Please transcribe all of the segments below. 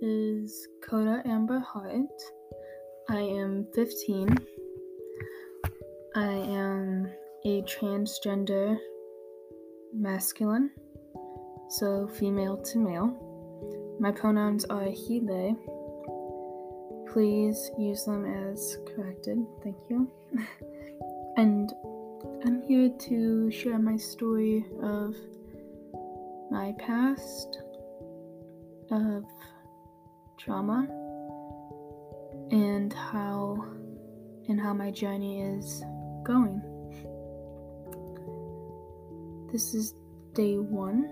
is Coda Amber Hart. I am 15. I am a transgender masculine, so female to male. My pronouns are he, they. Please use them as corrected. Thank you. and I'm here to share my story of my past, of trauma, and how and how my journey is going. This is day one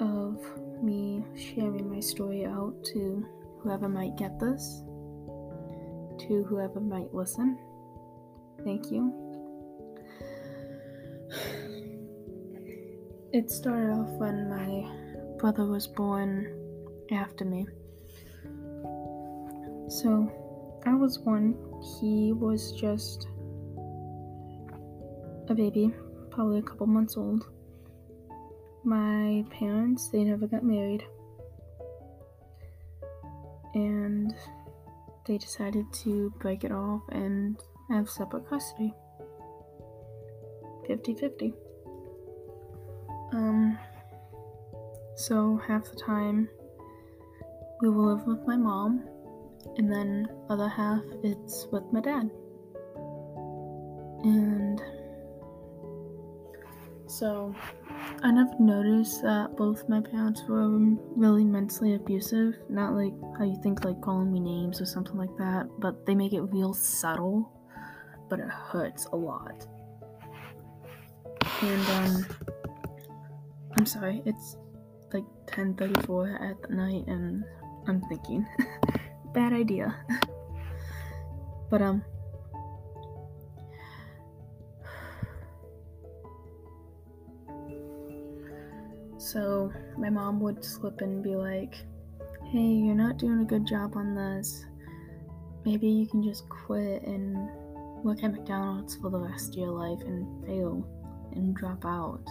of me sharing my story out to whoever might get this, to whoever might listen. Thank you. It started off when my brother was born after me. So, I was one, he was just a baby, probably a couple months old. My parents, they never got married. And they decided to break it off and have separate custody 50 50. Um, so half the time we will live with my mom, and then other half it's with my dad. And so I never noticed that both my parents were really mentally abusive. Not like how you think, like calling me names or something like that, but they make it real subtle, but it hurts a lot. And, um, I'm sorry, it's like 10:34 at night and I'm thinking bad idea. but um So my mom would slip and be like, "Hey, you're not doing a good job on this. Maybe you can just quit and work at McDonald's for the rest of your life and fail and drop out."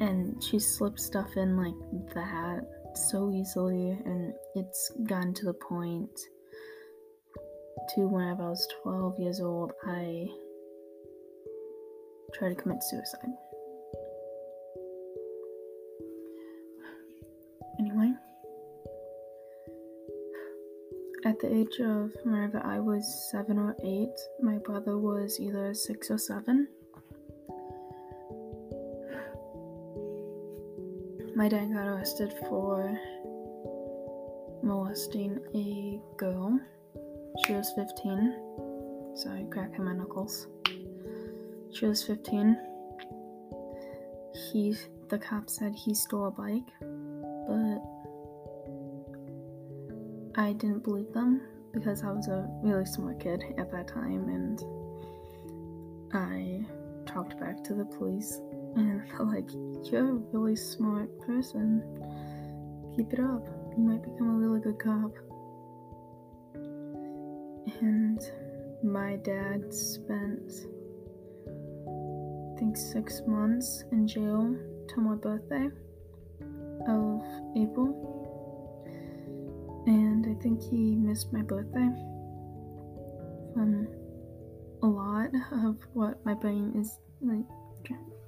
and she slipped stuff in like that so easily and it's gotten to the point to whenever I was 12 years old I tried to commit suicide. Anyway, at the age of whenever I was 7 or 8, my brother was either 6 or 7 my dad got arrested for molesting a girl. She was 15. Sorry, cracking my knuckles. She was 15. He, the cop said he stole a bike, but I didn't believe them because I was a really smart kid at that time and I talked back to the police and like you're a really smart person. Keep it up. You might become a really good cop. And my dad spent, I think, six months in jail till my birthday of April. And I think he missed my birthday from a lot of what my brain is like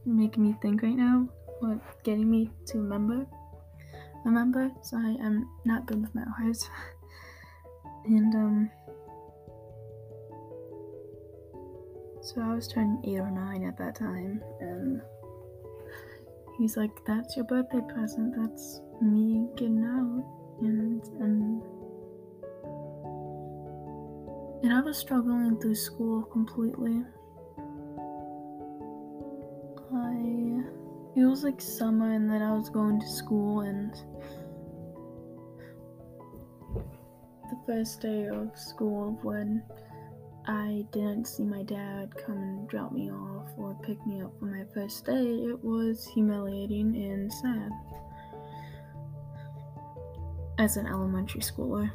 making me think right now, what getting me to remember. Remember, sorry, I'm not good with memoirs. and um, so I was turning eight or nine at that time, and he's like, "That's your birthday present. That's me getting out," and and. And I was struggling through school completely. It was like summer and then I was going to school and the first day of school when I didn't see my dad come and drop me off or pick me up for my first day, it was humiliating and sad. As an elementary schooler.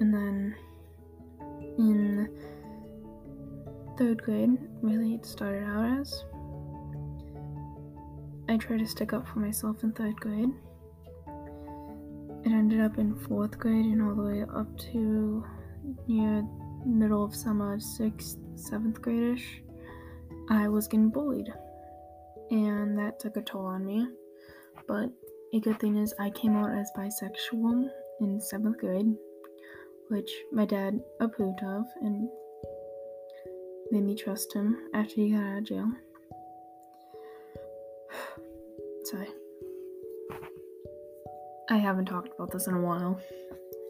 And then in third grade, really, it started out as. I tried to stick up for myself in third grade. It ended up in fourth grade and all the way up to near middle of summer, sixth, seventh gradish. I was getting bullied, and that took a toll on me. But a good thing is, I came out as bisexual in seventh grade, which my dad approved of and made me trust him after he got out of jail. Sorry. I haven't talked about this in a while.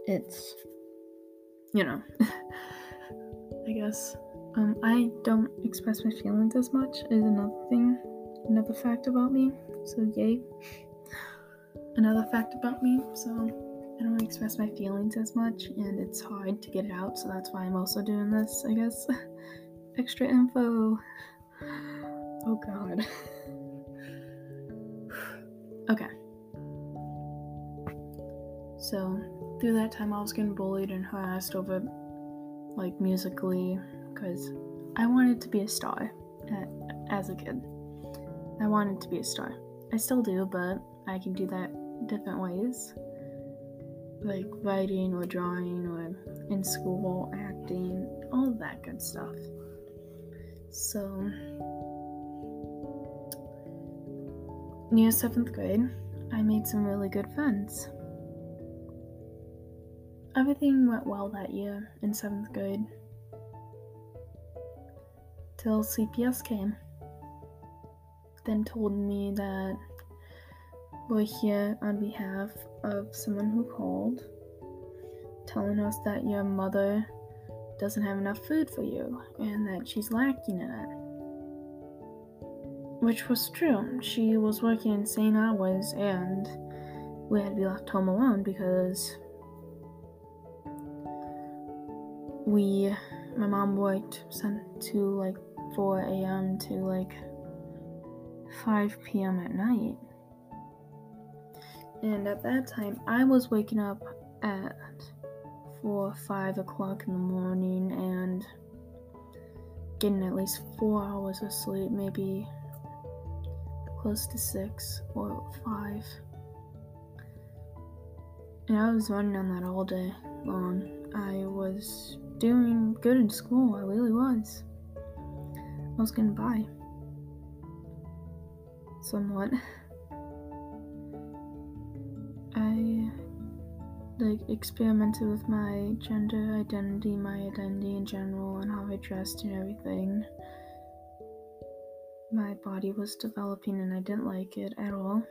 It's, you know, I guess. Um, I don't express my feelings as much is another thing, another fact about me. So yay. Another fact about me. So I don't express my feelings as much, and it's hard to get it out. So that's why I'm also doing this. I guess. Extra info. Oh God. okay. So through that time, I was getting bullied and harassed over like Musical.ly because I wanted to be a star uh, as a kid. I wanted to be a star. I still do, but I can do that different ways. Like writing or drawing or in school, acting, all that good stuff. So, near seventh grade, I made some really good friends. Everything went well that year in seventh grade till CPS came. Then told me that we're here on behalf of someone who called, telling us that your mother doesn't have enough food for you and that she's lacking in it. Which was true. She was working insane hours and we had to be left home alone because we, my mom worked sent to like 4 a.m. to like 5 p.m. at night. And at that time, I was waking up at 4 or 5 o'clock in the morning and getting at least 4 hours of sleep, maybe close to 6 or 5. And I was running on that all day long. I was doing good in school, I really was. I was getting by. Somewhat. like experimented with my gender identity, my identity in general, and how I dressed and everything. My body was developing and I didn't like it at all.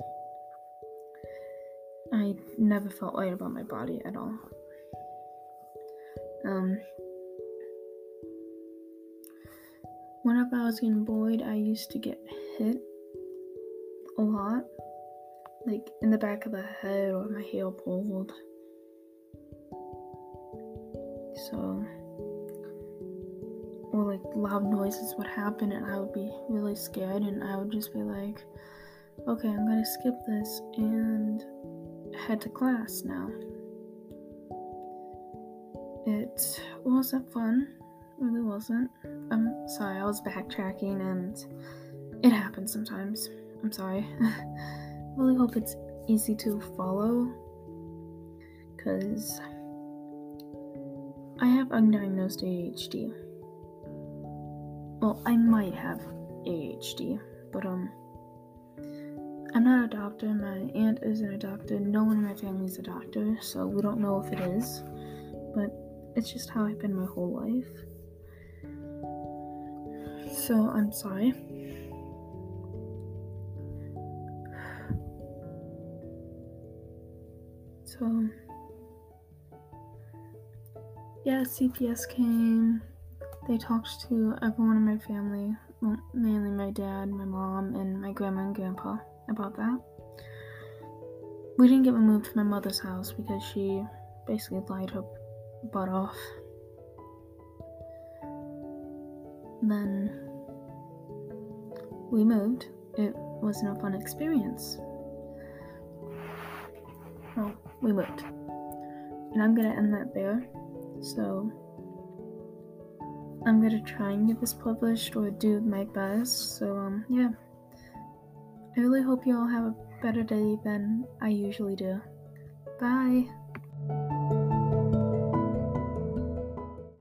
I never felt right about my body at all. Um, Whenever I was getting bullied, I used to get hit a lot, like in the back of the head or my hair pulled. So, or like loud noises would happen, and I would be really scared, and I would just be like, okay, I'm gonna skip this and head to class now. It wasn't fun really wasn't. I'm sorry, I was backtracking and it happens sometimes. I'm sorry. really hope it's easy to follow because I have undiagnosed ADHD. Well, I might have ADHD, but um, I'm not a doctor. My aunt isn't a doctor. No one in my family is a doctor, so we don't know if it is. But it's just how I've been my whole life. So I'm sorry. So, yeah, CPS came. They talked to everyone in my family, mainly my dad, my mom, and my grandma and grandpa about that. We didn't get removed from my mother's house because she basically lied her butt off. Then we moved. It wasn't a fun experience. Well, we moved. And I'm gonna end that there. So, I'm gonna try and get this published or do my best. So, um, yeah. I really hope you all have a better day than I usually do. Bye.